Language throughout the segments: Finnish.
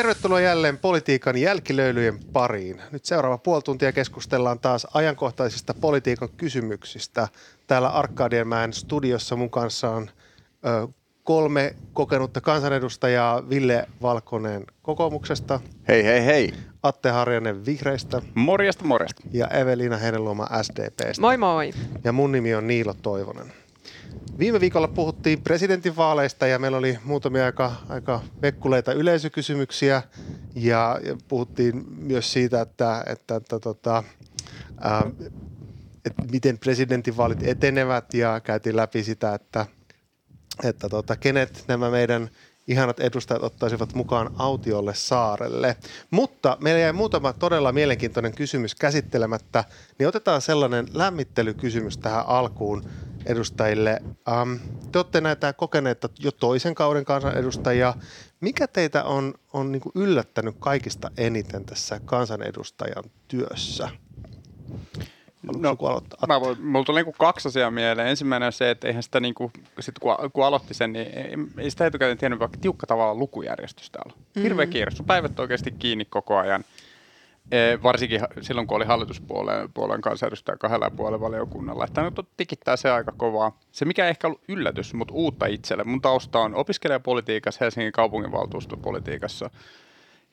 Tervetuloa jälleen politiikan jälkilöylyjen pariin. Nyt seuraava puoli tuntia keskustellaan taas ajankohtaisista politiikan kysymyksistä. Täällä Arkadianmäen studiossa mun kanssa on ö, kolme kokenutta kansanedustajaa. Ville Valkonen kokoomuksesta. Hei, hei, hei. Atte Harjanen vihreistä. Morjesta, morjesta. Ja Evelina Heinäluoma SDPstä. Moi moi. Ja mun nimi on Niilo Toivonen. Viime viikolla puhuttiin presidentinvaaleista ja meillä oli muutamia aika, aika vekkuleita yleisökysymyksiä. Ja, ja puhuttiin myös siitä, että, että, että tota, ää, että miten presidentinvaalit etenevät. Ja käytiin läpi sitä, että, että tota, kenet nämä meidän ihanat edustajat ottaisivat mukaan autiolle saarelle. Mutta meillä jäi muutama todella mielenkiintoinen kysymys käsittelemättä, niin otetaan sellainen lämmittelykysymys tähän alkuun edustajille. Um, te olette näitä kokeneita jo toisen kauden kansanedustajia. Mikä teitä on, on niin yllättänyt kaikista eniten tässä kansanedustajan työssä? No, mä voin, mulla tuli niin kaksi asiaa mieleen. Ensimmäinen on se, että eihän sitä, niin kuin, sit kun, kun aloitti sen, niin ei, ei sitä etukäteen tiennyt, vaikka tiukka tavalla lukujärjestys täällä. Mm-hmm. Hirveä kiire. Sun päivät oikeasti kiinni koko ajan. E, varsinkin silloin, kun oli hallituspuolen puolen kansanedustaja kahdella ja puolella valiokunnalla. Että nyt tikittää se aika kovaa. Se, mikä ei ehkä ollut yllätys, mutta uutta itselle. Mun tausta on opiskelijapolitiikassa, Helsingin kaupunginvaltuustopolitiikassa.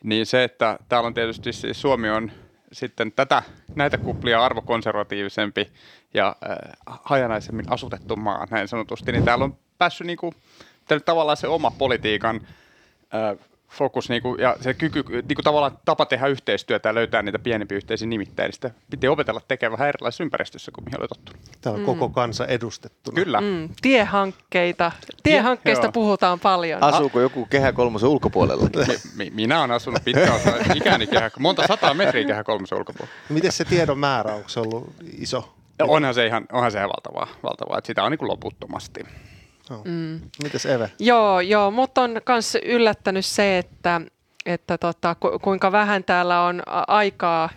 Niin se, että täällä on tietysti siis Suomi on sitten tätä, näitä kuplia arvokonservatiivisempi ja äh, hajanaisemmin asutettu maa, näin sanotusti, niin täällä on päässyt niin kuin, tavallaan se oma politiikan äh, fokus niin kuin, ja se kyky, niin kuin tavallaan tapa tehdä yhteistyötä ja löytää niitä pienempiä yhteisiä nimittäin, niin sitä piti opetella tekemään vähän erilaisessa ympäristössä kuin mihin oli tottunut. Täällä on mm. koko kansa edustettuna. Kyllä. Mm. Tiehankkeita. Tiehankkeista puhutaan paljon. Asuuko joku Kehä kolmosen ulkopuolella? mi- minä olen asunut pitkään osa ikäni kehä, monta sataa metriä Kehä kolmosen ulkopuolella. Miten se tiedon määrä, onko se ollut iso? Onhan se ihan, onhan se ihan valtavaa, valtavaa että sitä on niin kuin loputtomasti. No. Mm. Mites Eve? Joo, joo, mutta on myös yllättänyt se, että että tota, ku, kuinka vähän täällä on aikaa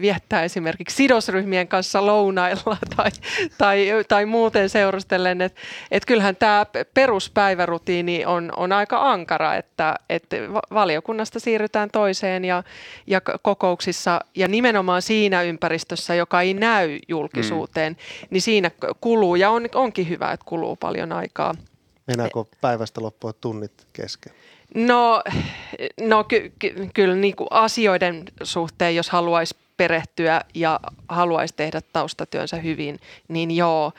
viettää esimerkiksi sidosryhmien kanssa lounailla tai, tai, tai muuten seurustellen. Että et kyllähän tämä peruspäivärutiini on, on aika ankara, että et valiokunnasta siirrytään toiseen ja, ja kokouksissa ja nimenomaan siinä ympäristössä, joka ei näy julkisuuteen, mm. niin siinä kuluu ja on, onkin hyvä, että kuluu paljon aikaa. Meinaako päivästä loppua tunnit kesken? No, no ky- ky- kyllä niin kuin asioiden suhteen, jos haluaisi perehtyä ja haluaisi tehdä taustatyönsä hyvin, niin joo.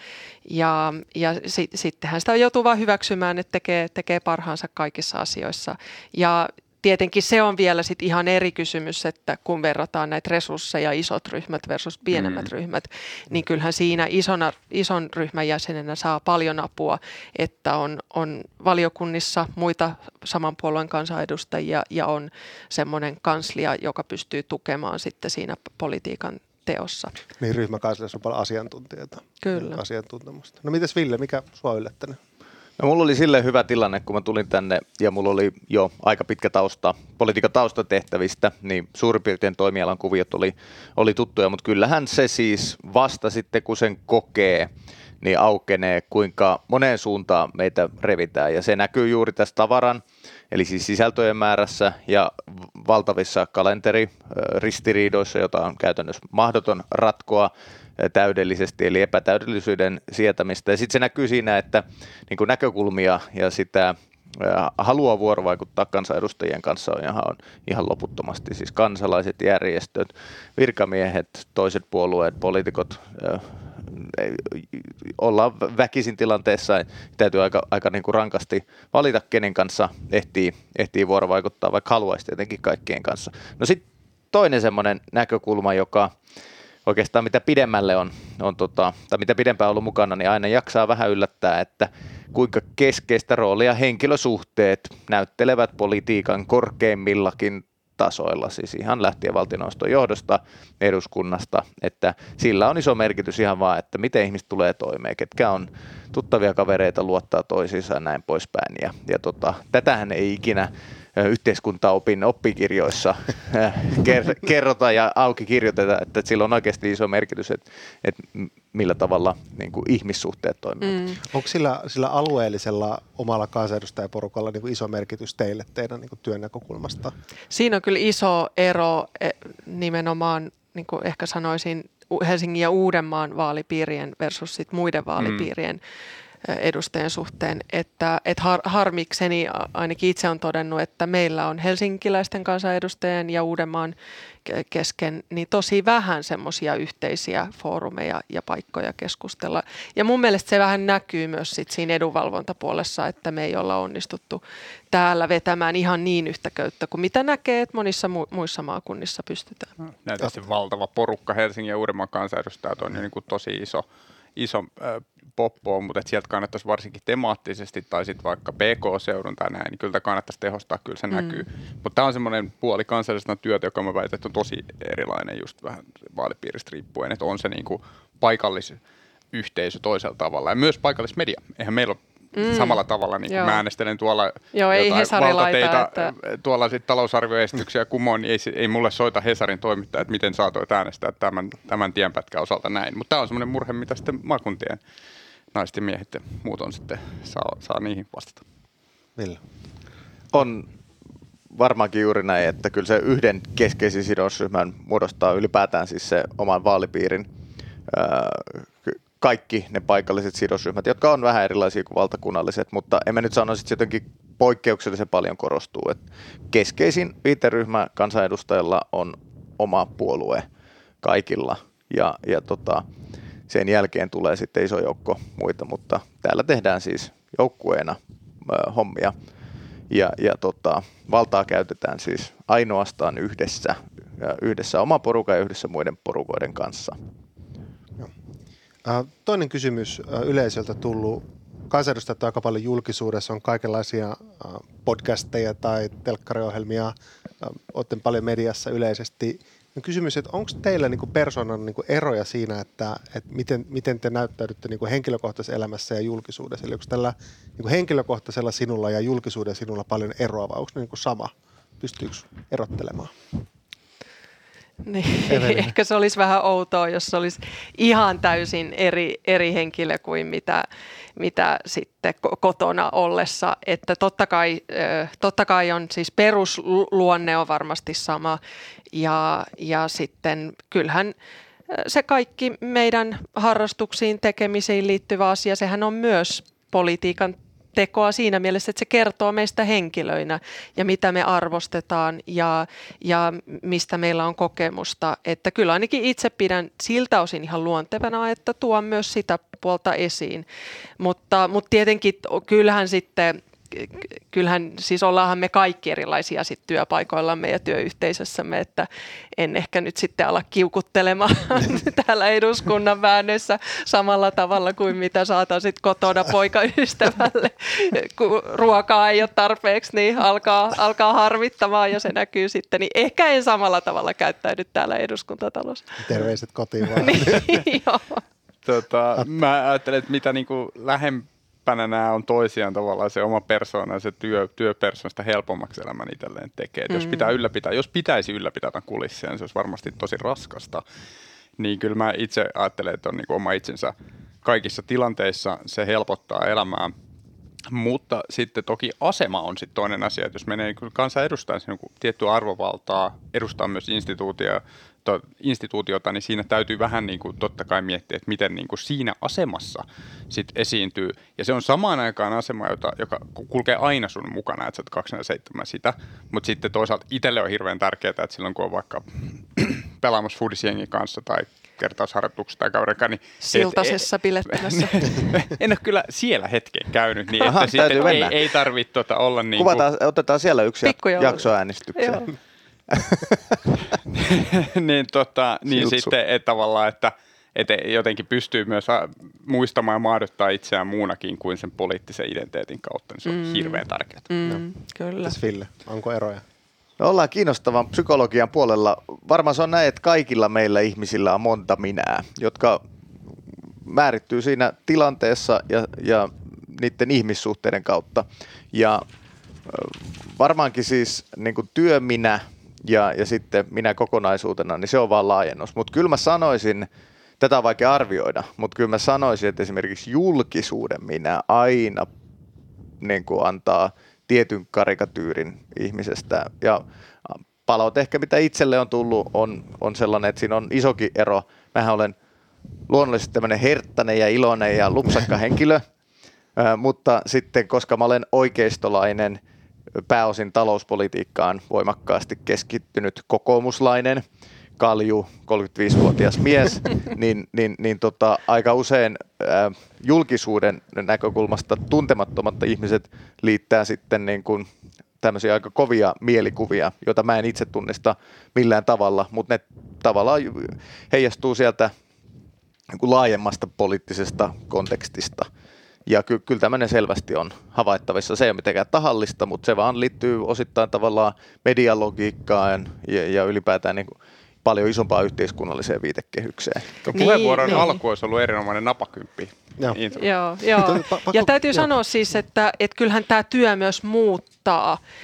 Ja, ja sit, sittenhän sitä joutuu vain hyväksymään, että tekee, tekee parhaansa kaikissa asioissa. Ja tietenkin se on vielä sit ihan eri kysymys, että kun verrataan näitä resursseja, isot ryhmät versus pienemmät mm. ryhmät, niin kyllähän siinä isona, ison ryhmän jäsenenä saa paljon apua, että on, on valiokunnissa muita saman puolueen kansanedustajia ja on semmoinen kanslia, joka pystyy tukemaan sitten siinä politiikan teossa. Niin ryhmäkansliassa on paljon asiantuntijoita. Kyllä. Asiantuntemusta. No mites Ville, mikä sua yllättänyt? No mulla oli sille hyvä tilanne, kun mä tulin tänne ja mulla oli jo aika pitkä tausta politiikan taustatehtävistä, niin suurin piirtein toimialan kuviot oli, oli tuttuja, mutta kyllähän se siis vasta sitten, kun sen kokee, niin aukenee, kuinka moneen suuntaan meitä revitään. Ja se näkyy juuri tässä tavaran, eli siis sisältöjen määrässä ja valtavissa kalenteriristiriidoissa, jota on käytännössä mahdoton ratkoa täydellisesti, eli epätäydellisyyden sietämistä. Ja sitten se näkyy siinä, että niin kuin näkökulmia ja sitä halua vuorovaikuttaa kansanedustajien kanssa on ihan, on ihan loputtomasti. Siis kansalaiset, järjestöt, virkamiehet, toiset puolueet, poliitikot, ollaan väkisin tilanteessa, täytyy aika, aika niin kuin rankasti valita, kenen kanssa ehtii, ehtii vuorovaikuttaa, vaikka haluaisi tietenkin kaikkien kanssa. No sitten toinen semmoinen näkökulma, joka oikeastaan mitä pidemmälle on, on tota, tai mitä pidempään ollut mukana, niin aina jaksaa vähän yllättää, että kuinka keskeistä roolia henkilösuhteet näyttelevät politiikan korkeimmillakin tasoilla, siis ihan lähtien valtioneuvoston johdosta, eduskunnasta, että sillä on iso merkitys ihan vaan, että miten ihmiset tulee toimeen, ketkä on tuttavia kavereita, luottaa toisiinsa ja näin poispäin. Ja, ja tota, tätähän ei ikinä yhteiskuntaopin oppikirjoissa kerrota ja auki kirjoiteta, että sillä on oikeasti iso merkitys, että, että millä tavalla niin kuin ihmissuhteet toimivat. Mm. Onko sillä, sillä alueellisella omalla kansanedustajaporukalla niin kuin iso merkitys teille teidän niin kuin työn näkökulmasta? Siinä on kyllä iso ero e, nimenomaan, niin kuin ehkä sanoisin, Helsingin ja Uudenmaan vaalipiirien versus sit muiden vaalipiirien. Mm edustajien suhteen, että, että har, harmikseni ainakin itse on todennut, että meillä on helsinkiläisten kansanedustajien ja Uudenmaan kesken niin tosi vähän semmoisia yhteisiä foorumeja ja paikkoja keskustella. Ja mun mielestä se vähän näkyy myös sit siinä edunvalvontapuolessa, että me ei olla onnistuttu täällä vetämään ihan niin yhtä köyttä kuin mitä näkee, että monissa mu- muissa maakunnissa pystytään. No, näytä se valtava porukka Helsingin ja Uudenmaan kansanedustajat on niin kuin tosi iso, iso poppoon, mutta sieltä kannattaisi varsinkin temaattisesti tai sitten vaikka PK-seudun tai näin, niin kyllä kannattaisi tehostaa, kyllä se mm. näkyy. Mutta tämä on semmoinen puoli kansallisesta työtä, joka mä väitän, että on tosi erilainen just vähän vaalipiiristä riippuen, että on se niinku paikallisyhteisö toisella tavalla ja myös paikallismedia. Eihän meillä ole Mm. Samalla tavalla niin kuin mä äänestelen tuolla Joo, jotain valtateita, että... tuolla sit talousarvioesityksiä kumoon, niin ei, ei mulle soita Hesarin toimittaja, että miten saatoit äänestää tämän, tämän tienpätkän osalta näin. Mutta tämä on semmoinen murhe, mitä sitten maakuntien naiset ja miehet ja muut on sitten saa, saa niihin vastata. Millä? On varmaankin juuri näin, että kyllä se yhden keskeisin sidosryhmän muodostaa ylipäätään siis se oman vaalipiirin kaikki ne paikalliset sidosryhmät, jotka on vähän erilaisia kuin valtakunnalliset, mutta emme nyt sanoisi, että jotenkin poikkeuksellisen paljon korostuu. Että keskeisin viiteryhmä kansanedustajilla on oma puolue kaikilla ja, ja tota, sen jälkeen tulee sitten iso joukko muita, mutta täällä tehdään siis joukkueena hommia ja, ja tota, valtaa käytetään siis ainoastaan yhdessä, yhdessä oma porukan ja yhdessä muiden porukoiden kanssa. Toinen kysymys yleisöltä tullut. Kansanedustajat aika paljon julkisuudessa, on kaikenlaisia podcasteja tai telkkariohjelmia, olette paljon mediassa yleisesti. No kysymys, että onko teillä niin persoonan niin eroja siinä, että, että miten, miten te näyttäydytte niin henkilökohtaisessa elämässä ja julkisuudessa? Eli onko tällä niin henkilökohtaisella sinulla ja julkisuuden sinulla paljon eroa vai onko ne niin sama? Pystyykö erottelemaan? Niin, ehkä se olisi vähän outoa, jos se olisi ihan täysin eri, eri henkilö kuin mitä, mitä sitten kotona ollessa. Että totta kai, totta kai on siis perusluonne on varmasti sama ja, ja sitten kyllähän se kaikki meidän harrastuksiin tekemisiin liittyvä asia, sehän on myös politiikan tekoa siinä mielessä, että se kertoo meistä henkilöinä ja mitä me arvostetaan ja, ja mistä meillä on kokemusta. Että kyllä ainakin itse pidän siltä osin ihan luontevana, että tuon myös sitä puolta esiin. Mutta, mutta tietenkin kyllähän sitten kyllähän siis ollaanhan me kaikki erilaisia sit työpaikoillamme ja työyhteisössämme, että en ehkä nyt sitten ala kiukuttelemaan täällä eduskunnan väännössä samalla tavalla kuin mitä saatan sitten kotona poikaystävälle, kun ruokaa ei ole tarpeeksi, niin alkaa, alkaa harmittamaan ja se näkyy sitten, niin ehkä en samalla tavalla käyttäydy täällä eduskuntatalossa. Terveiset kotiin vaan. niin, joo. Tota, mä ajattelen, että mitä niin kuin lähempää lähempänä nämä on toisiaan tavallaan se oma persoona ja se työ, työpersonasta helpommaksi elämän itselleen tekee. Mm. Jos pitää ylläpitää, jos pitäisi ylläpitää kulissia, niin se olisi varmasti tosi raskasta. Niin kyllä mä itse ajattelen, että on niin oma itsensä kaikissa tilanteissa, se helpottaa elämää. Mutta sitten toki asema on sitten toinen asia, että jos menee kyllä kanssa edustaa tiettyä arvovaltaa, edustaa myös instituutio, to, instituutiota, niin siinä täytyy vähän niin kuin totta kai miettiä, että miten niin kuin siinä asemassa sit esiintyy. Ja se on samaan aikaan asema, jota, joka kulkee aina sun mukana, että sä oot 27 sitä, mutta sitten toisaalta itselle on hirveän tärkeää, että silloin kun on vaikka pelaamassa foodisjengin kanssa tai kertausharjoituksessa tai kaudenkaan. Niin Siltasessa bilettämässä. en ole kyllä siellä hetken käynyt, niin Aha, että sitten ei, ei tarvitse tota olla niin Kuvataan, otetaan siellä yksi jaksoäänestykseen. niin, tota, niin sitten että tavallaan, että, että jotenkin pystyy myös muistamaan ja maadottaa itseään muunakin kuin sen poliittisen identiteetin kautta, niin se on mm. hirveän tärkeää. Mm, no. Kyllä. Tässä Ville, onko eroja? Me ollaan kiinnostavan psykologian puolella. Varmaan se on näin, että kaikilla meillä ihmisillä on monta minää, jotka määrittyy siinä tilanteessa ja, ja niiden ihmissuhteiden kautta. Ja varmaankin siis niin kuin työ minä ja, ja sitten minä kokonaisuutena, niin se on vaan laajennus. Mutta kyllä mä sanoisin, tätä on vaikea arvioida, mutta kyllä mä sanoisin, että esimerkiksi julkisuuden minä aina niin kuin antaa tietyn karikatyyrin ihmisestä. Ja palaute ehkä, mitä itselle on tullut, on, on sellainen, että siinä on isokin ero. Mähän olen luonnollisesti tämmöinen herttäinen ja iloinen ja lupsakka henkilö, mutta sitten koska mä olen oikeistolainen, pääosin talouspolitiikkaan voimakkaasti keskittynyt kokoomuslainen, kalju, 35-vuotias mies, niin, niin, niin tota, aika usein ää, julkisuuden näkökulmasta tuntemattomat ihmiset liittää sitten niin kuin tämmöisiä aika kovia mielikuvia, joita mä en itse tunnista millään tavalla, mutta ne tavallaan heijastuu sieltä niin kuin laajemmasta poliittisesta kontekstista. Ja ky- kyllä tämmöinen selvästi on havaittavissa. Se ei ole mitenkään tahallista, mutta se vaan liittyy osittain tavallaan medialogiikkaan ja, ja ylipäätään niin kuin paljon isompaa yhteiskunnalliseen viitekehykseen. Tuo puheenvuoron niin, alku olisi ollut erinomainen napakymppi. Joo, joo. joo. Ja täytyy joo. sanoa siis, että, että kyllähän tämä työ myös muuttaa.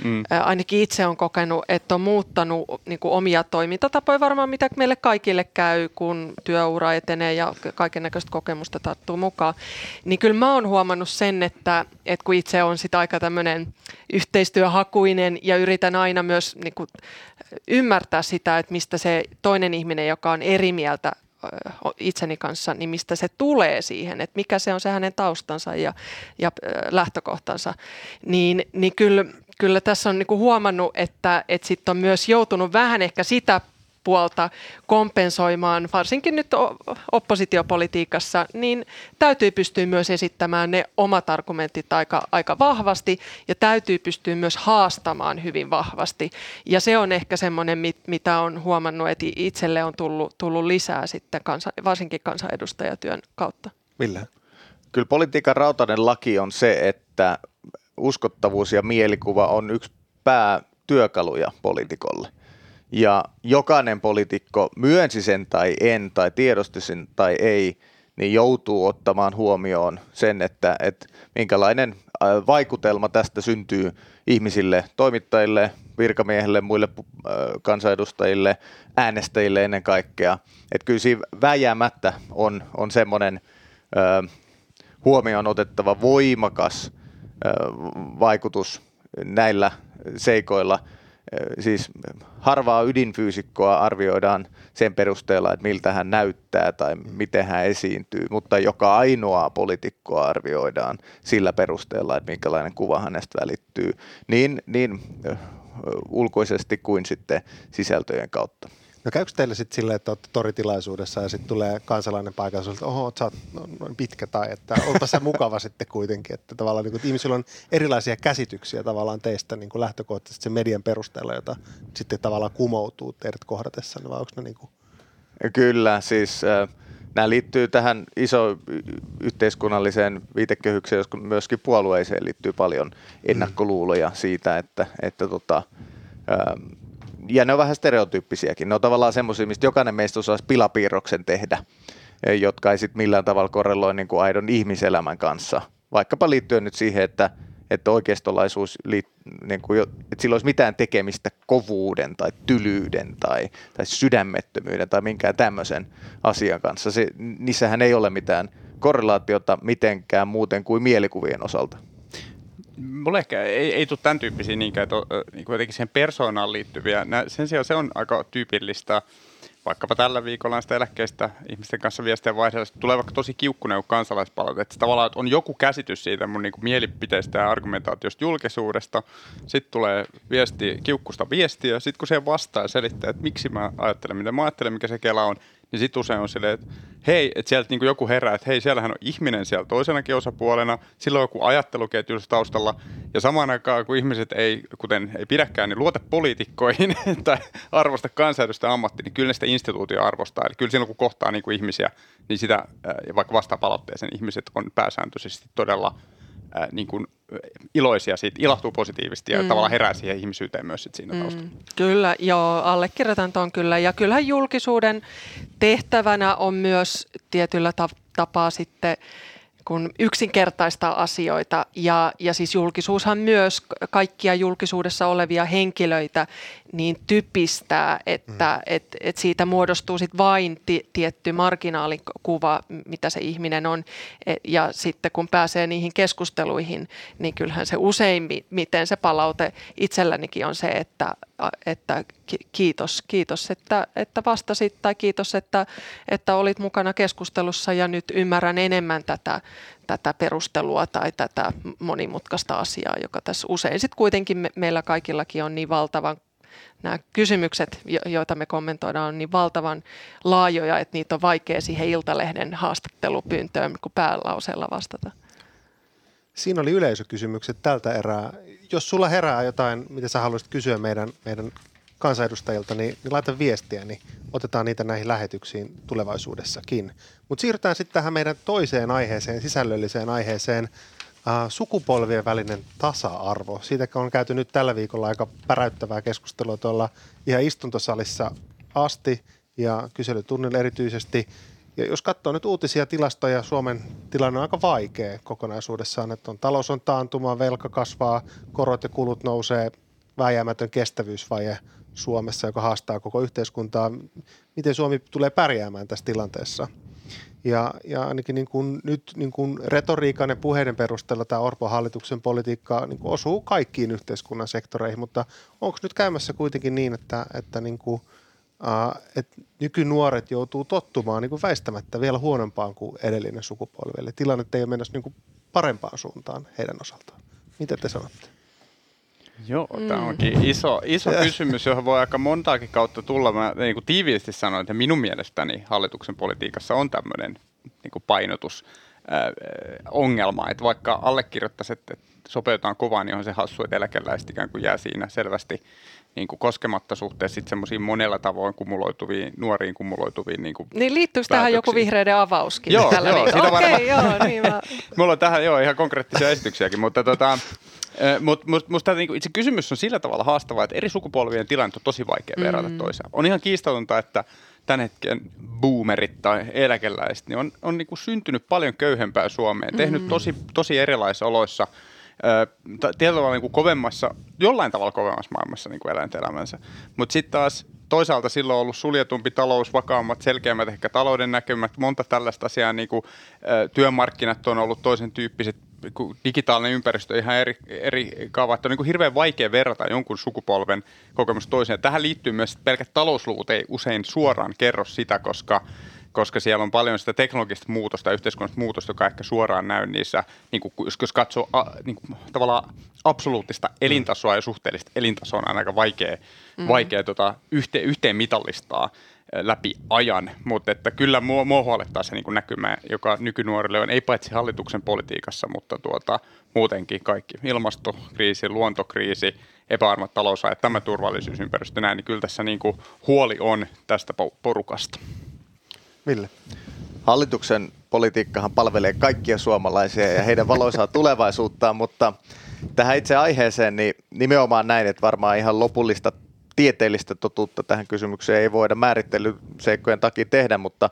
Mm. ainakin itse on kokenut, että on muuttanut niin kuin omia toimintatapoja varmaan, mitä meille kaikille käy, kun työura etenee ja kaiken näköistä kokemusta tarttuu mukaan. Niin kyllä mä oon huomannut sen, että, että kun itse on sitä aika tämmöinen yhteistyöhakuinen ja yritän aina myös niin kuin, ymmärtää sitä, että mistä se toinen ihminen, joka on eri mieltä itseni kanssa, niin mistä se tulee siihen, että mikä se on se hänen taustansa ja, ja lähtökohtansa, niin, niin kyllä, kyllä tässä on niinku huomannut, että, että sitten on myös joutunut vähän ehkä sitä puolta kompensoimaan, varsinkin nyt oppositiopolitiikassa, niin täytyy pystyä myös esittämään ne omat argumentit aika, aika vahvasti ja täytyy pystyä myös haastamaan hyvin vahvasti. Ja se on ehkä semmoinen, mitä on huomannut, että itselle on tullut, tullut lisää sitten kansa, varsinkin kansanedustajatyön kautta. Millä? Kyllä politiikan rautainen laki on se, että uskottavuus ja mielikuva on yksi päätyökaluja poliitikolle. Ja jokainen poliitikko, myönsi sen tai en, tai tiedosti sen tai ei, niin joutuu ottamaan huomioon sen, että, että minkälainen vaikutelma tästä syntyy ihmisille, toimittajille, virkamiehille, muille kansanedustajille, äänestäjille ennen kaikkea. Että kyllä siinä väjäämättä on, on semmoinen huomioon otettava voimakas vaikutus näillä seikoilla – siis harvaa ydinfyysikkoa arvioidaan sen perusteella, että miltä hän näyttää tai miten hän esiintyy, mutta joka ainoa poliitikkoa arvioidaan sillä perusteella, että minkälainen kuva hänestä välittyy, niin, niin ulkoisesti kuin sitten sisältöjen kautta. No käykö teille sitten silleen, että olette toritilaisuudessa ja sitten tulee kansalainen paikalla, että oho, sä oot noin pitkä tai että onpa se mukava sitten kuitenkin, että tavallaan niin kuin, että ihmisillä on erilaisia käsityksiä tavallaan teistä niin kuin lähtökohtaisesti sen median perusteella, jota sitten tavallaan kumoutuu teidät kohdatessa, vai onko ne niin kuin... Kyllä, siis äh, nämä liittyy tähän iso yhteiskunnalliseen viitekehykseen, joskus myöskin puolueeseen liittyy paljon ennakkoluuloja siitä, että, että tota, äh, ja ne on vähän stereotyyppisiäkin. Ne on tavallaan semmoisia, mistä jokainen meistä osaisi pilapiirroksen tehdä, eh, jotka ei sitten millään tavalla korreloi niin kuin aidon ihmiselämän kanssa. Vaikkapa liittyen nyt siihen, että, että oikeistolaisuus, niin kuin, että sillä olisi mitään tekemistä kovuuden tai tylyyden tai, tai sydämettömyyden tai minkään tämmöisen asian kanssa. Se, niissähän ei ole mitään korrelaatiota mitenkään muuten kuin mielikuvien osalta. Mulle ehkä ei, ei tule tämän tyyppisiä niinkään, että niin jotenkin siihen persoonaan liittyviä. Sen sijaan se on aika tyypillistä. Vaikkapa tällä viikolla sitä eläkkeistä ihmisten kanssa viestejä vaihdella, tulee vaikka tosi kiukkunen kansalaispalaute. Että tavallaan että on joku käsitys siitä mun niin kuin mielipiteestä ja argumentaatiosta julkisuudesta. Sitten tulee viesti, kiukkusta viestiä. Sitten kun se vastaa ja selittää, että miksi mä ajattelen, mitä mä ajattelen, mikä se kela on, niin sitten usein on silleen, että hei, että sieltä niin joku herää, että hei, siellähän on ihminen siellä toisenakin osapuolena, silloin on joku ajatteluketju taustalla, ja samaan aikaan kun ihmiset ei, kuten ei pidäkään, niin luota poliitikkoihin tai arvosta kansanedustajan ammatti, niin kyllä ne sitä instituutio arvostaa. Eli kyllä silloin kun kohtaa niin kuin ihmisiä, niin sitä, vaikka vastaa palautteeseen, ihmiset on pääsääntöisesti todella niin kuin iloisia siitä, ilahtuu positiivisesti ja mm. tavallaan herää siihen ihmisyyteen myös sit siinä mm. taustalla. Kyllä, joo, allekirjoitan tuon kyllä. Ja kyllähän julkisuuden tehtävänä on myös tietyllä ta- tapaa sitten kun yksinkertaistaa asioita ja, ja siis julkisuushan myös kaikkia julkisuudessa olevia henkilöitä niin typistää, että mm. et, et siitä muodostuu sit vain ti, tietty marginaalikuva, mitä se ihminen on e, ja sitten kun pääsee niihin keskusteluihin, niin kyllähän se useimmiten se palaute itsellänikin on se, että, että kiitos, kiitos että, että vastasit tai kiitos, että, että olit mukana keskustelussa ja nyt ymmärrän enemmän tätä, tätä perustelua tai tätä monimutkaista asiaa, joka tässä usein sitten kuitenkin me, meillä kaikillakin on niin valtavan nämä kysymykset, joita me kommentoidaan, on niin valtavan laajoja, että niitä on vaikea siihen Iltalehden haastattelupyyntöön kuin päälauseella vastata. Siinä oli yleisökysymykset tältä erää. Jos sulla herää jotain, mitä sä haluaisit kysyä meidän, meidän kansanedustajilta, niin, niin laita viestiä, niin otetaan niitä näihin lähetyksiin tulevaisuudessakin. Mutta siirrytään sitten tähän meidän toiseen aiheeseen, sisällölliseen aiheeseen, sukupolvien välinen tasa-arvo. Siitä on käyty nyt tällä viikolla aika päräyttävää keskustelua tuolla ihan istuntosalissa asti ja kyselytunnilla erityisesti. Ja jos katsoo nyt uutisia tilastoja, Suomen tilanne on aika vaikea kokonaisuudessaan, että on, talous on taantuma, velka kasvaa, korot ja kulut nousee, vääjäämätön kestävyysvaje Suomessa, joka haastaa koko yhteiskuntaa. Miten Suomi tulee pärjäämään tässä tilanteessa? Ja, ja ainakin niin kuin nyt niin kuin retoriikan ja puheiden perusteella tämä Orpon hallituksen politiikka niin kuin osuu kaikkiin yhteiskunnan sektoreihin, mutta onko nyt käymässä kuitenkin niin, että, että, niin kuin, uh, että nykynuoret joutuu tottumaan niin kuin väistämättä vielä huonompaan kuin edellinen sukupolvi, eli tilanne ei ole menossa niin kuin parempaan suuntaan heidän osaltaan. Mitä te sanotte? Joo, mm. tämä onkin iso, iso kysymys, johon voi aika montaakin kautta tulla. Mä niin kuin tiiviisti sanoin, että minun mielestäni hallituksen politiikassa on tämmöinen niin kuin painotus äh, ongelma, että vaikka allekirjoittaisi, että sopeutetaan kovaa, niin on se hassu, että eläkeläiset ikään kuin jää siinä selvästi niin kuin koskematta suhteessa sitten semmoisiin monella tavoin kumuloituviin, nuoriin kumuloituviin niin kuin Niin liittyykö tähän joku vihreiden avauskin? Joo, tällä joo, sitä Okei, okay, joo, niin mä... Mulla on tähän joo, ihan konkreettisia esityksiäkin, mutta tota, mutta must, musta niinku, itse kysymys on sillä tavalla haastava, että eri sukupolvien tilanne on tosi vaikea mm. verrata toiseen. On ihan kiistatonta, että tämän hetken boomerit tai eläkeläiset niin on, on niinku syntynyt paljon köyhempää Suomeen, tehnyt mm. tosi, tosi erilaisissa oloissa – tietyllä tavalla niin kuin kovemmassa, jollain tavalla kovemmassa maailmassa niin kuin eläinten elämänsä. Mutta sitten taas toisaalta silloin on ollut suljetumpi talous, vakaammat, selkeämmät ehkä talouden näkymät, monta tällaista asiaa, niin kuin, työmarkkinat on ollut toisen tyyppiset, digitaalinen ympäristö ihan eri, eri kaava, että on niin kuin hirveän vaikea verrata jonkun sukupolven kokemus toiseen. Tähän liittyy myös, että pelkät talousluvut ei usein suoraan kerro sitä, koska koska siellä on paljon sitä teknologista muutosta yhteiskunnallista muutosta, joka ehkä suoraan näy niissä, niin kuin, jos katsoo a, niin kuin, tavallaan absoluuttista elintasoa ja suhteellista elintasoa on aika vaikea, mm. vaikea tota, yhteen, yhteen mitallistaa läpi ajan, mutta että kyllä mua, mua huolettaa se niin kuin näkymä, joka nykynuorille on, ei paitsi hallituksen politiikassa, mutta tuota, muutenkin kaikki. Ilmastokriisi, luontokriisi, epäarmat talousajat, tämä turvallisuusympäristö näin, niin kyllä tässä niin kuin huoli on tästä porukasta. Ville? Hallituksen politiikkahan palvelee kaikkia suomalaisia ja heidän valoisaa tulevaisuuttaan, mutta tähän itse aiheeseen niin nimenomaan näin, että varmaan ihan lopullista tieteellistä totuutta tähän kysymykseen ei voida määrittelyseikkojen takia tehdä, mutta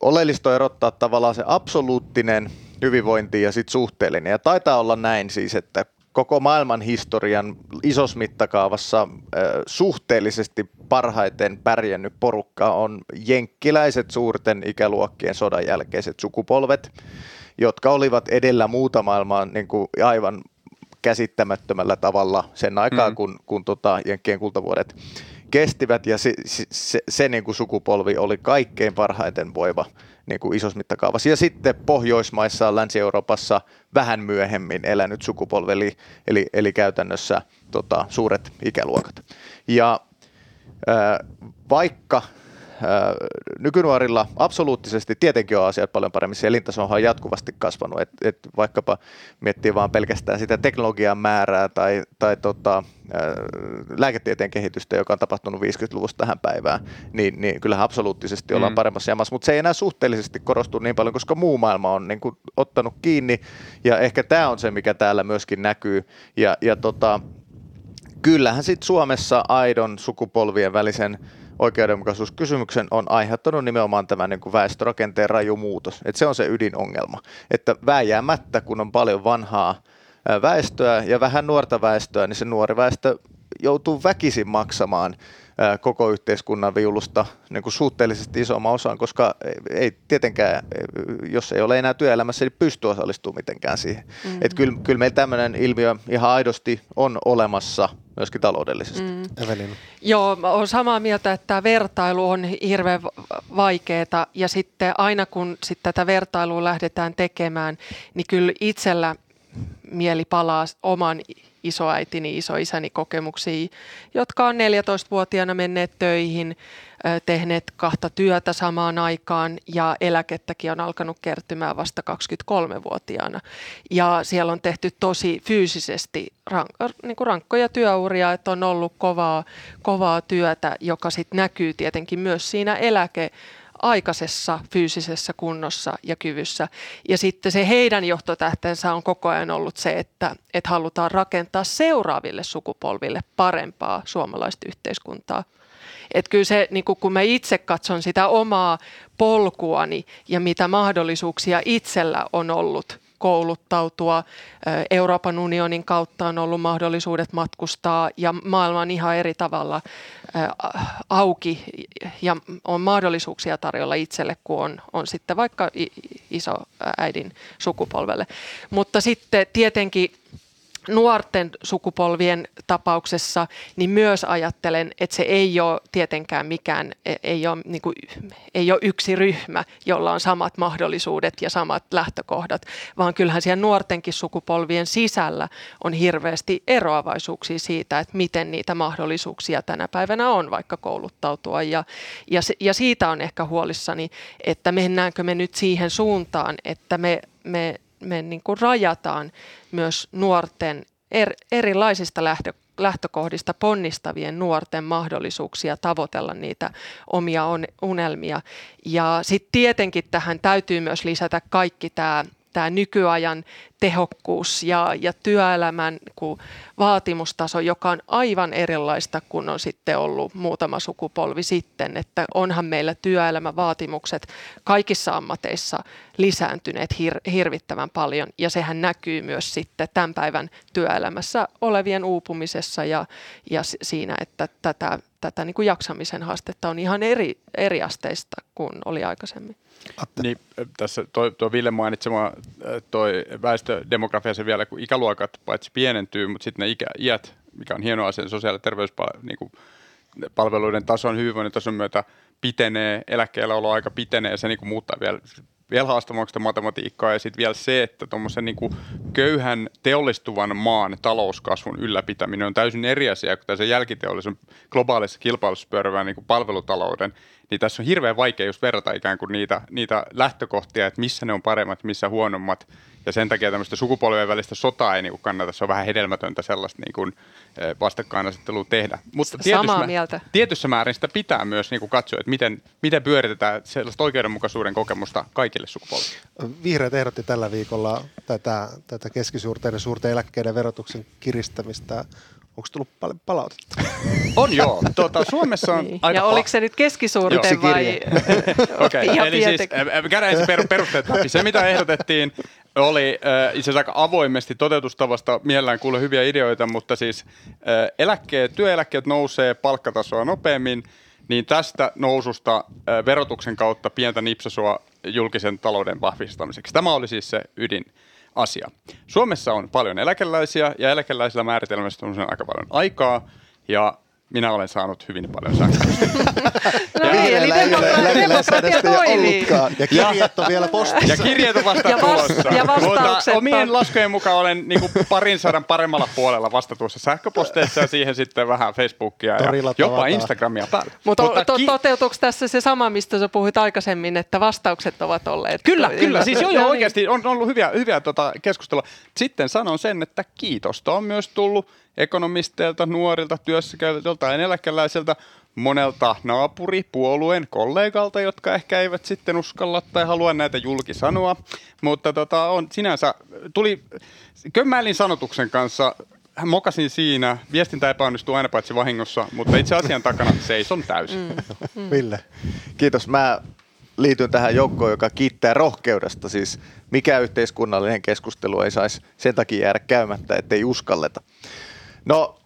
oleellista on erottaa tavallaan se absoluuttinen hyvinvointi ja sitten suhteellinen. Ja taitaa olla näin siis, että koko maailman historian isossa mittakaavassa suhteellisesti parhaiten pärjännyt porukka on jenkkiläiset suurten ikäluokkien sodan jälkeiset sukupolvet, jotka olivat edellä muuta maailmaa niin kuin aivan käsittämättömällä tavalla sen aikaa, mm. kun, kun tota, Jenkkien kultavuodet kestivät ja se, se, se, se niin kuin sukupolvi oli kaikkein parhaiten voiva niin kuin isossa mittakaavassa. Ja sitten Pohjoismaissa, Länsi-Euroopassa vähän myöhemmin elänyt sukupolvi, eli, eli, eli käytännössä tota, suuret ikäluokat. Ja äh, vaikka nykynuorilla absoluuttisesti tietenkin on asiat paljon paremmin. Se elintaso on jatkuvasti kasvanut, et, et vaikkapa miettii vaan pelkästään sitä teknologian määrää tai, tai tota, lääketieteen kehitystä, joka on tapahtunut 50-luvusta tähän päivään, niin, niin kyllähän absoluuttisesti ollaan mm. paremmassa jamassa, mutta se ei enää suhteellisesti korostu niin paljon, koska muu maailma on niin kuin, ottanut kiinni ja ehkä tämä on se, mikä täällä myöskin näkyy ja, ja tota, kyllähän sitten Suomessa aidon sukupolvien välisen oikeudenmukaisuuskysymyksen on aiheuttanut nimenomaan tämä niin kuin väestörakenteen raju muutos. Et se on se ydinongelma. Että vääjäämättä, kun on paljon vanhaa väestöä ja vähän nuorta väestöä, niin se nuori väestö joutuu väkisin maksamaan koko yhteiskunnan viulusta niin kuin suhteellisesti isomman osan, koska ei tietenkään, jos ei ole enää työelämässä, niin pysty osallistumaan mitenkään siihen. Mm-hmm. Että kyllä, kyllä meillä tämmöinen ilmiö ihan aidosti on olemassa myöskin taloudellisesti. Mm. Evelina. Joo, olen samaa mieltä, että tämä vertailu on hirveän vaikeaa ja sitten aina kun sit tätä vertailua lähdetään tekemään, niin kyllä itsellä mieli palaa oman isoäitini, isoisäni kokemuksia, jotka on 14-vuotiaana menneet töihin, tehneet kahta työtä samaan aikaan ja eläkettäkin on alkanut kertymään vasta 23-vuotiaana. Ja siellä on tehty tosi fyysisesti rank- niin kuin rankkoja työuria, että on ollut kovaa, kovaa työtä, joka sitten näkyy tietenkin myös siinä eläke aikaisessa fyysisessä kunnossa ja kyvyssä. Ja sitten se heidän johtotähtensä on koko ajan ollut se, että, että halutaan rakentaa seuraaville sukupolville parempaa suomalaista yhteiskuntaa. Että kyllä se, niin kun mä itse katson sitä omaa polkuani ja mitä mahdollisuuksia itsellä on ollut kouluttautua. Euroopan unionin kautta on ollut mahdollisuudet matkustaa ja maailma on ihan eri tavalla auki ja on mahdollisuuksia tarjolla itselle kuin on, on sitten vaikka iso äidin sukupolvelle. Mutta sitten tietenkin nuorten sukupolvien tapauksessa, niin myös ajattelen, että se ei ole tietenkään mikään, e, ei ole, niin kuin, ei ole yksi ryhmä, jolla on samat mahdollisuudet ja samat lähtökohdat, vaan kyllähän siellä nuortenkin sukupolvien sisällä on hirveästi eroavaisuuksia siitä, että miten niitä mahdollisuuksia tänä päivänä on vaikka kouluttautua. Ja, ja, ja siitä on ehkä huolissani, että mennäänkö me nyt siihen suuntaan, että me, me me niin kuin rajataan myös nuorten er, erilaisista lähtö, lähtökohdista ponnistavien nuorten mahdollisuuksia tavoitella niitä omia on, unelmia. Ja sitten tietenkin tähän täytyy myös lisätä kaikki tämä tämä nykyajan tehokkuus ja, ja työelämän kuin vaatimustaso, joka on aivan erilaista kuin on sitten ollut muutama sukupolvi sitten. Että onhan meillä työelämän vaatimukset kaikissa ammateissa lisääntyneet hir- hirvittävän paljon ja sehän näkyy myös sitten tämän päivän työelämässä olevien uupumisessa ja, ja siinä, että tätä, tätä niin kuin jaksamisen haastetta on ihan eri, eri asteista kuin oli aikaisemmin. Atte. Niin, tässä tuo, tuo Ville mainitsema toi väestödemografia se vielä, kun ikäluokat paitsi pienentyy, mutta sitten ne ikä, iät, mikä on hieno asia, sosiaali- ja terveyspalveluiden niin tason, hyvinvoinnin tason myötä pitenee, eläkkeellä olo aika pitenee ja se niin kuin muuttaa vielä vielä haastavammaksi matematiikkaa ja sitten vielä se, että tuommoisen niin köyhän teollistuvan maan talouskasvun ylläpitäminen on täysin eri asia kuin tässä jälkiteollisen globaalissa kilpailussa pyörivän niin palvelutalouden niin tässä on hirveän vaikea just verrata ikään kuin niitä, niitä lähtökohtia, että missä ne on paremmat, missä huonommat. Ja sen takia tämmöistä sukupolvien välistä sotaa ei niin kuin kannata, se on vähän hedelmätöntä sellaista niin kuin vastakkainasettelua tehdä. Mutta tietyssä, Samaa mieltä. tietyssä määrin sitä pitää myös niin kuin katsoa, että miten, miten pyöritetään sellaista oikeudenmukaisuuden kokemusta kaikille sukupolville. Vihreät ehdotti tällä viikolla tätä, tätä keskisuurten ja suurten eläkkeiden verotuksen kiristämistä Onko tullut paljon palautetta? On joo. Tuota, Suomessa on niin. aika... Ja oliko se nyt keskisuurten vai Okei, okay. eli siis käydään ensin perusteet läpi. Se, mitä ehdotettiin, oli äh, itse asiassa aika avoimesti toteutustavasta. Mielellään kuule hyviä ideoita, mutta siis äh, eläkkeet, työeläkkeet nousee palkkatasoa nopeammin, niin tästä noususta äh, verotuksen kautta pientä nipsasua julkisen talouden vahvistamiseksi. Tämä oli siis se ydin asia. Suomessa on paljon eläkeläisiä ja eläkeläisillä määritelmästä on aika paljon aikaa ja minä olen saanut hyvin paljon sähköistä. no niin, eli demokratia toimii. Ja kirjeet on vielä postissa. Ja kirjeet on vasta ja tulossa. Ja Mutta omien laskujen mukaan olen niin kuin parin sadan paremmalla puolella vasta tuossa sähköposteissa ja siihen sitten vähän Facebookia ja jopa Instagramia päälle. Mutta, Mutta to, ki- toteutuuko tässä se sama, mistä sä puhuit aikaisemmin, että vastaukset ovat olleet? Kyllä, kyllä. Siis joo, joo, oikeasti on ollut hyviä, hyviä tota keskustelua. Sitten sanon sen, että kiitosta on myös tullut ekonomisteilta, nuorilta, työssäkäyviltä, joltain eläkeläiseltä, monelta naapuripuolueen kollegalta, jotka ehkä eivät sitten uskalla tai halua näitä julki sanoa. Mutta tota, on sinänsä, tuli Kömmäilin sanotuksen kanssa mokasin siinä. Viestintä epäonnistuu aina paitsi vahingossa, mutta itse asian takana seison täysin. Mm. Ville. Kiitos. Mä liityn tähän joukkoon, joka kiittää rohkeudesta. Siis mikä yhteiskunnallinen keskustelu ei saisi sen takia jäädä käymättä, ettei uskalleta. No,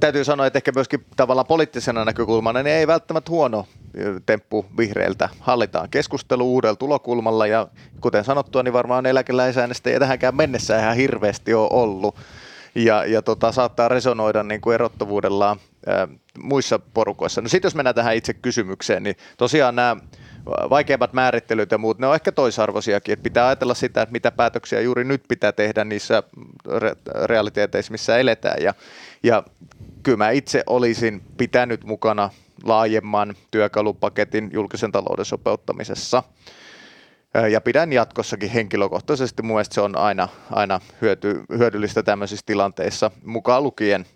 täytyy sanoa, että ehkä myöskin tavallaan poliittisena näkökulmana niin ei välttämättä huono temppu vihreiltä. Hallitaan keskustelu uudella tulokulmalla ja kuten sanottua, niin varmaan eläkeläisäänestäjiä tähänkään mennessä ihan hirveästi ole ollut. Ja, ja tota, saattaa resonoida niin kuin erottavuudellaan ää, muissa porukoissa. No sitten jos mennään tähän itse kysymykseen, niin tosiaan nämä vaikeimmat määrittelyt ja muut, ne on ehkä toisarvoisiakin. Että pitää ajatella sitä, että mitä päätöksiä juuri nyt pitää tehdä niissä re- realiteeteissa, missä eletään. Ja, ja kyllä mä itse olisin pitänyt mukana laajemman työkalupaketin julkisen talouden sopeuttamisessa. Ja pidän jatkossakin henkilökohtaisesti. Mun se on aina, aina hyöty, hyödyllistä tämmöisissä tilanteissa, mukaan lukien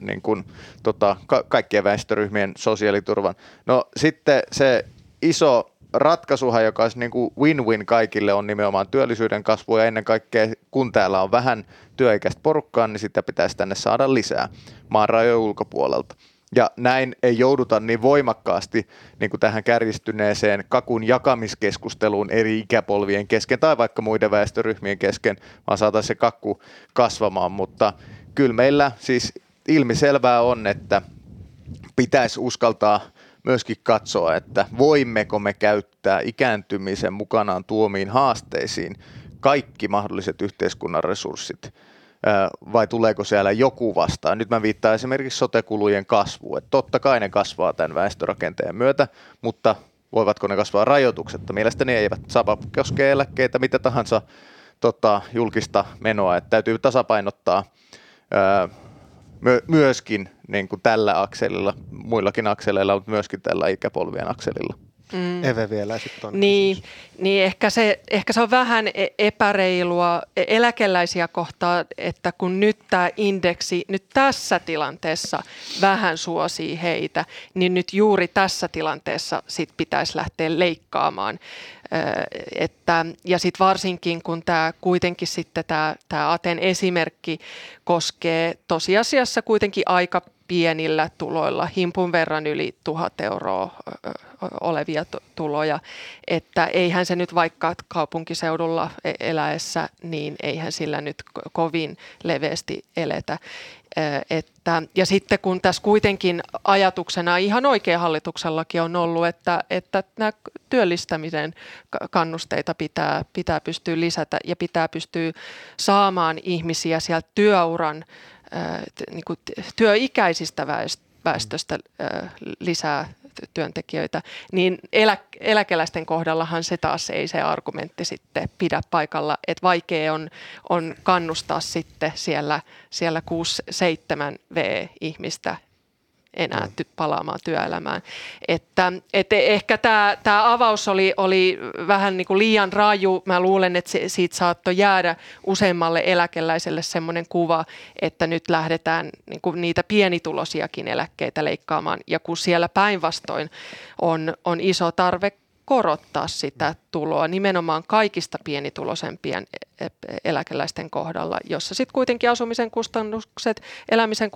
niin kuin, tota, ka- kaikkien väestöryhmien sosiaaliturvan. No sitten se iso ratkaisuhan, joka olisi niin kuin win-win kaikille, on nimenomaan työllisyyden kasvu ja ennen kaikkea, kun täällä on vähän työikäistä porukkaa, niin sitä pitäisi tänne saada lisää maan rajojen ulkopuolelta. Ja näin ei jouduta niin voimakkaasti niin kuin tähän kärjistyneeseen kakun jakamiskeskusteluun eri ikäpolvien kesken tai vaikka muiden väestöryhmien kesken, vaan saataisiin se kakku kasvamaan. Mutta kyllä meillä siis ilmiselvää on, että pitäisi uskaltaa myöskin katsoa, että voimmeko me käyttää ikääntymisen mukanaan tuomiin haasteisiin kaikki mahdolliset yhteiskunnan resurssit vai tuleeko siellä joku vastaan? Nyt mä viittaan esimerkiksi sotekulujen kasvuun, että totta kai ne kasvaa tämän väestörakenteen myötä, mutta voivatko ne kasvaa rajoituksetta? Mielestäni eivät. Sama koskee eläkkeitä, mitä tahansa tota, julkista menoa, että täytyy tasapainottaa my- myöskin niin kuin tällä akselilla, muillakin akseleilla, mutta myöskin tällä ikäpolvien akselilla. Mm. Eve vielä sitten niin, niin ehkä, se, ehkä se on vähän e- epäreilua e- eläkeläisiä kohtaa, että kun nyt tämä indeksi nyt tässä tilanteessa vähän suosii heitä, niin nyt juuri tässä tilanteessa sit pitäisi lähteä leikkaamaan. Että, ja sitten varsinkin, kun tämä kuitenkin sitten tämä Aten esimerkki koskee tosiasiassa kuitenkin aika pienillä tuloilla, himpun verran yli tuhat euroa olevia tuloja, että eihän se nyt vaikka kaupunkiseudulla e-, eläessä, niin eihän sillä nyt kovin leveästi eletä. Että, ja sitten kun tässä kuitenkin ajatuksena ihan oikein hallituksellakin on ollut, että, että nämä työllistämisen kannusteita pitää, pitää pystyä lisätä ja pitää pystyä saamaan ihmisiä sieltä työuran niin kuin työikäisistä väestöstä lisää työntekijöitä, niin elä, eläkeläisten kohdallahan se taas ei se argumentti sitten pidä paikalla, että vaikea on, on kannustaa sitten siellä, siellä 6-7 V-ihmistä enää ty- palaamaan työelämään. Että, et ehkä tämä, tämä avaus oli, oli vähän niin kuin liian raju. Mä luulen, että se, siitä saattoi jäädä useammalle eläkeläiselle semmoinen kuva, että nyt lähdetään niin kuin niitä pienitulosiakin eläkkeitä leikkaamaan. Ja kun siellä päinvastoin on, on iso tarve korottaa sitä tuloa nimenomaan kaikista pienituloisempien eläkeläisten kohdalla, jossa sitten kuitenkin asumisen kustannukset, elämisen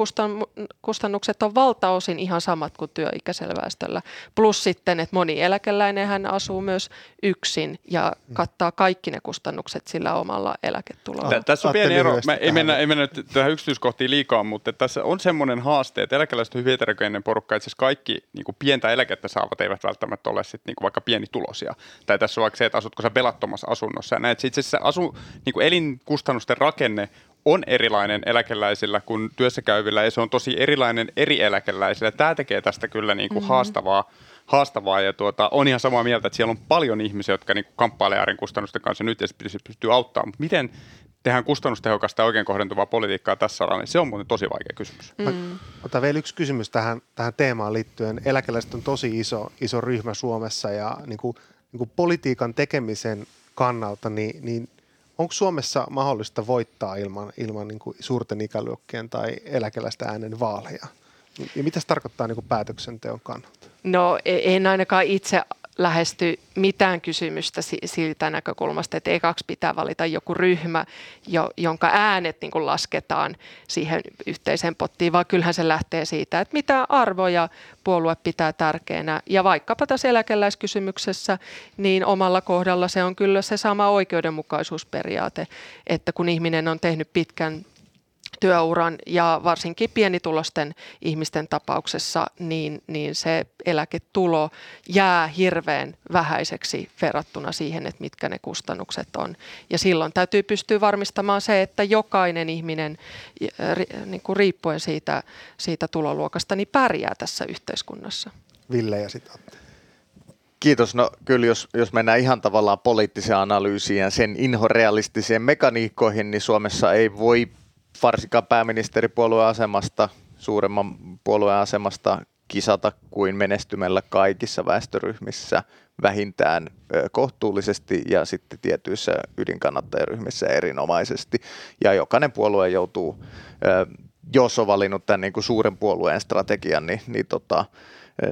kustannukset on valtaosin ihan samat kuin työikäisellä väestöllä. Plus sitten, että moni eläkeläinen hän asuu myös yksin ja kattaa kaikki ne kustannukset sillä omalla eläketulolla. Tässä on pieni ero. Mä ei, mennä, ei mennä tähän yksityiskohtiin liikaa, mutta tässä on semmoinen haaste, että eläkeläiset on hyvin heterogeeninen porukka. Itse asiassa kaikki niin kuin pientä eläkettä saavat eivät välttämättä ole sit, niin kuin vaikka pienituloisia. Tai tässä on vaikka se, että asutko sä velattomassa asunnossa. Ja näet, itse asiassa asu, niin kuin elinkustannusten rakenne on erilainen eläkeläisillä kuin työssäkäyvillä ja se on tosi erilainen eri eläkeläisillä. Tämä tekee tästä kyllä niin kuin mm-hmm. haastavaa, haastavaa ja tuota, on ihan samaa mieltä, että siellä on paljon ihmisiä, jotka niin kamppailevat kustannusten kanssa nyt ja pystyy auttamaan. Mutta miten tehdään kustannustehokasta ja oikein kohdentuvaa politiikkaa tässä alalla, niin se on muuten tosi vaikea kysymys. Mm. Otan vielä yksi kysymys tähän, tähän teemaan liittyen. Eläkeläiset on tosi iso, iso ryhmä Suomessa ja niin kuin, niin kuin politiikan tekemisen kannalta, niin, niin onko Suomessa mahdollista voittaa ilman, ilman niin kuin suurten ikäluokkien tai eläkeläisten äänen vaaleja? Ja mitä se tarkoittaa niin kuin päätöksenteon kannalta? No e- en ainakaan itse lähesty mitään kysymystä siltä näkökulmasta, että ekaksi pitää valita joku ryhmä, jo, jonka äänet niin kuin lasketaan siihen yhteiseen pottiin, vaan kyllähän se lähtee siitä, että mitä arvoja puolue pitää tärkeänä. Ja vaikkapa tässä eläkeläiskysymyksessä, niin omalla kohdalla se on kyllä se sama oikeudenmukaisuusperiaate, että kun ihminen on tehnyt pitkän työuran ja varsinkin pienitulosten ihmisten tapauksessa, niin, niin se eläketulo jää hirveän vähäiseksi verrattuna siihen, että mitkä ne kustannukset on. Ja silloin täytyy pystyä varmistamaan se, että jokainen ihminen niin kuin riippuen siitä, siitä tuloluokasta niin pärjää tässä yhteiskunnassa. Ville ja sitten Kiitos. No kyllä, jos, jos mennään ihan tavallaan poliittiseen analyysiin ja sen inhorealistiseen mekaniikkoihin, niin Suomessa ei voi varsinkaan pääministeripuolueen asemasta, suuremman puolueen asemasta kisata kuin menestymällä kaikissa väestöryhmissä vähintään kohtuullisesti ja sitten tietyissä ydinkannattajaryhmissä erinomaisesti. Ja jokainen puolue joutuu, jos on valinnut tämän niin kuin suuren puolueen strategian, niin, niin tota,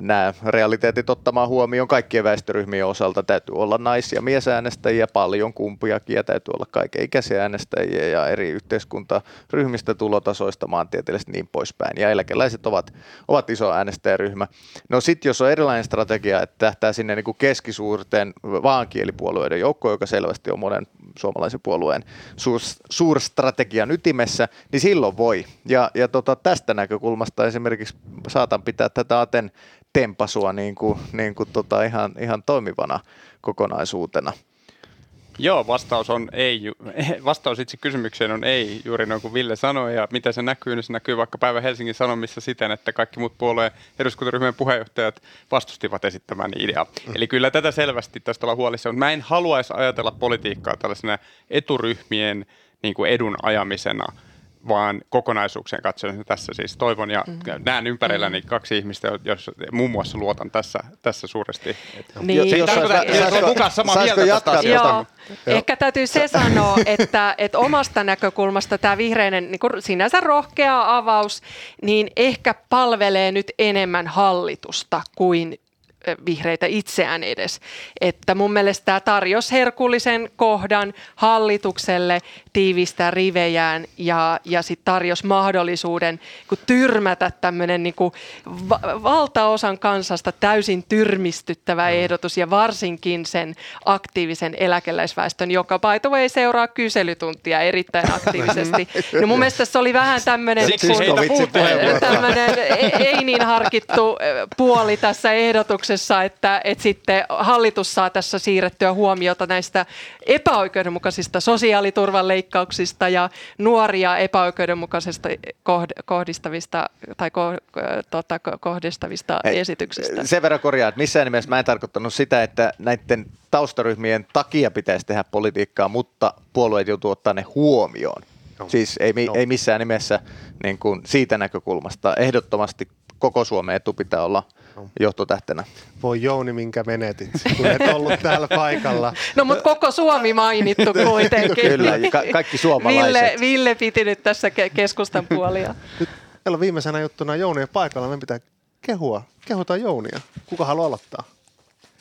nämä realiteetit ottamaan huomioon kaikkien väestöryhmien osalta. Täytyy olla naisia miesäänestäjiä, paljon kumpiakin ja täytyy olla kaikenikäisiä äänestäjiä ja eri yhteiskuntaryhmistä, tulotasoista, maantieteellisesti niin poispäin. Ja eläkeläiset ovat, ovat iso äänestäjäryhmä. No sitten jos on erilainen strategia, että tähtää sinne niin kuin keskisuurten vaankielipuolueiden joukkoon, joka selvästi on monen suomalaisen puolueen suur, suurstrategian ytimessä, niin silloin voi. Ja, ja tota, tästä näkökulmasta esimerkiksi saatan pitää tätä Aten tempasua niin kuin, niin kuin tota ihan, ihan toimivana kokonaisuutena. Joo, vastaus on ei. Vastaus itse kysymykseen on ei, juuri noin kuin Ville sanoi. Ja mitä se näkyy, niin se näkyy vaikka päivä Helsingin Sanomissa siten, että kaikki muut puolueen eduskuntaryhmän puheenjohtajat vastustivat esittämään ideaa. Mm. Eli kyllä tätä selvästi tästä olla huolissa. Mä en haluaisi ajatella politiikkaa tällaisena eturyhmien niin kuin edun ajamisena – vaan kokonaisuuksien katsoen tässä siis toivon ja mm. näen ympärilläni mm. kaksi ihmistä, jos muun muassa luotan tässä, tässä suuresti. Niin. Se ei tarkoita, että on mukaan samaa mieltä jatkaa tästä Joo. Joo. Ehkä täytyy se sanoa, että, että omasta näkökulmasta tämä vihreinen niin kuin sinänsä rohkea avaus, niin ehkä palvelee nyt enemmän hallitusta kuin vihreitä itseään edes. Että mun mielestä tämä tarjosi herkullisen kohdan hallitukselle tiivistää rivejään ja, ja sitten tarjosi mahdollisuuden kun tyrmätä tämmöinen niin va- valtaosan kansasta täysin tyrmistyttävä mm. ehdotus ja varsinkin sen aktiivisen eläkeläisväestön, joka by the way seuraa kyselytuntia erittäin aktiivisesti. No mun mielestä se oli vähän tämmöinen, tämmöinen ei niin harkittu puoli tässä ehdotuksessa, että, että sitten hallitus saa tässä siirrettyä huomiota näistä epäoikeudenmukaisista sosiaaliturvan leikkauksista ja nuoria epäoikeudenmukaisesta kohdistavista tai ko, tota, kohdistavista Hei, esityksistä. Sen verran korjaa, että missään nimessä mä en tarkoittanut sitä, että näiden taustaryhmien takia pitäisi tehdä politiikkaa, mutta puolueet joutuu ottaa ne huomioon. No. Siis ei, no. ei missään nimessä niin kuin siitä näkökulmasta. Ehdottomasti koko Suomen etu pitää olla – johtotähtenä. Voi Jouni, minkä menetit, kun et ollut täällä paikalla. No mutta koko Suomi mainittu kuitenkin. Kyllä, ka- kaikki suomalaiset. Ville, Ville piti nyt tässä keskustan puolia. Nyt meillä on viimeisenä juttuna Jouni paikalla. Me pitää kehua. Kehutaan Jounia. Kuka haluaa aloittaa?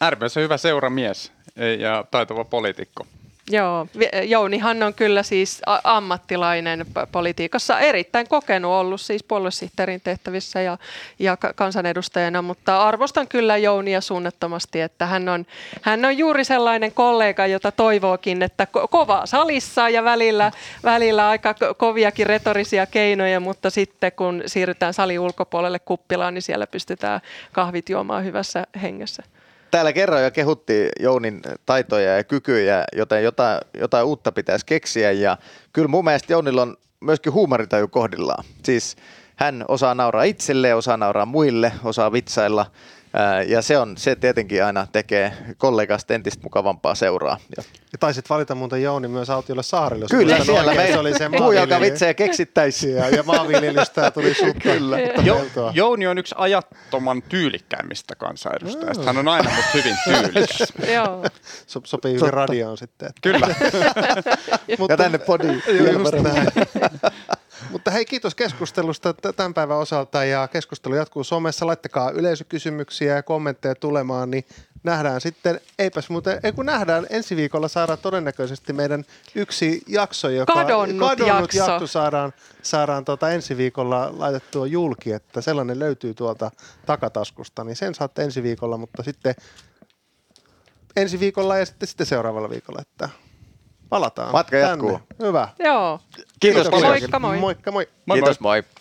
Äärimmäisen hyvä seuramies ja taitava poliitikko. Joo, Jounihan on kyllä siis ammattilainen politiikassa, erittäin kokenut ollut siis puoluesihteerin tehtävissä ja, ja kansanedustajana, mutta arvostan kyllä Jounia suunnattomasti, että hän on, hän on juuri sellainen kollega, jota toivookin, että ko- kovaa salissa ja välillä, välillä aika koviakin retorisia keinoja, mutta sitten kun siirrytään salin ulkopuolelle kuppilaan, niin siellä pystytään kahvit juomaan hyvässä hengessä täällä kerran jo kehuttiin Jounin taitoja ja kykyjä, joten jotain, jotain uutta pitäisi keksiä. Ja kyllä mun mielestä Jounilla on myöskin huumoritaju kohdillaan. Siis hän osaa nauraa itselleen, osaa nauraa muille, osaa vitsailla – ja se, on, se tietenkin aina tekee kollegasta entistä mukavampaa seuraa. Ja, taisit valita muuten Jouni myös Autiolle saarille. Kyllä, siellä me, se oli se puu, joka vitsejä keksittäisiin. Ja, ja maanviljelystä tuli sutta. Kyllä. Jo, Jouni on yksi ajattoman tyylikkäimmistä kansanedustajista. Hän on aina musta hyvin tyylikäs. Joo. So, sopii hyvin radioon sitten. Kyllä. ja tänne podiin. Mutta hei, kiitos keskustelusta tämän päivän osalta ja keskustelu jatkuu somessa. Laittakaa yleisökysymyksiä ja kommentteja tulemaan, niin nähdään sitten, eipäs muuten, ei kun nähdään, ensi viikolla saadaan todennäköisesti meidän yksi jakso, joka kadonnut, kadonnut jakso. jakso saadaan, saadaan tuota ensi viikolla laitettua julki, että sellainen löytyy tuolta takataskusta, niin sen saatte ensi viikolla, mutta sitten ensi viikolla ja sitten, sitten seuraavalla viikolla, että palataan Matka tänne. jatkuu. Hyvä. Joo. Kiitos Kiitoksia. paljon. Moikka moi. Moikka moi. Moi Kiitos, moi. moi.